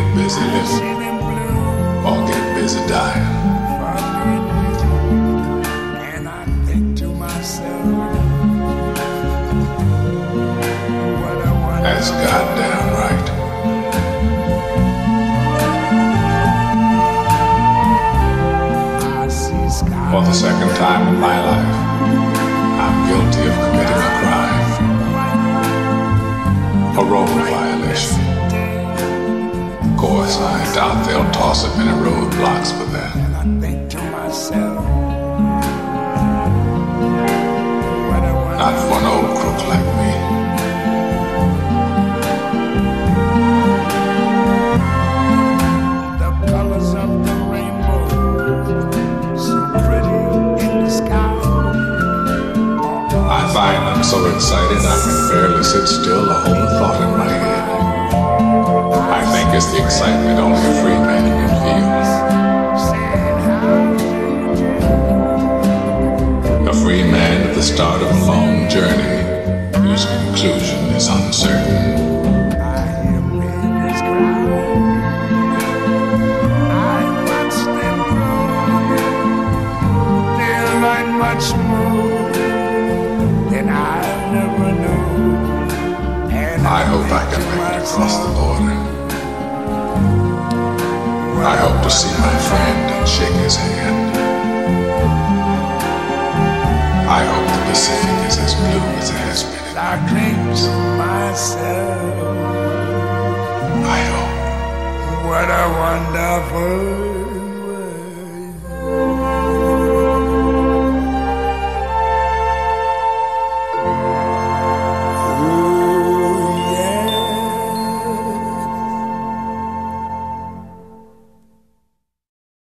living or get busy dying. And I think to myself, That's goddamn right. I see skies. For the second time in my life, I'm guilty of committing a crime. A doubt they'll toss up any roadblocks for that. And I think to myself, Not for an old crook like me. the colors of the rainbow, so pretty in the sky. I find them so excited I can barely sit still a thought in my head. I the excitement only a free man can feel. A free man at the start of a long journey whose conclusion is uncertain. Much more than I never knew. And I hope I can make it across the myself, I hope to see my friend and shake his hand. I hope the Pacific is as blue as it has been. in I think to myself, I hope. what a wonderful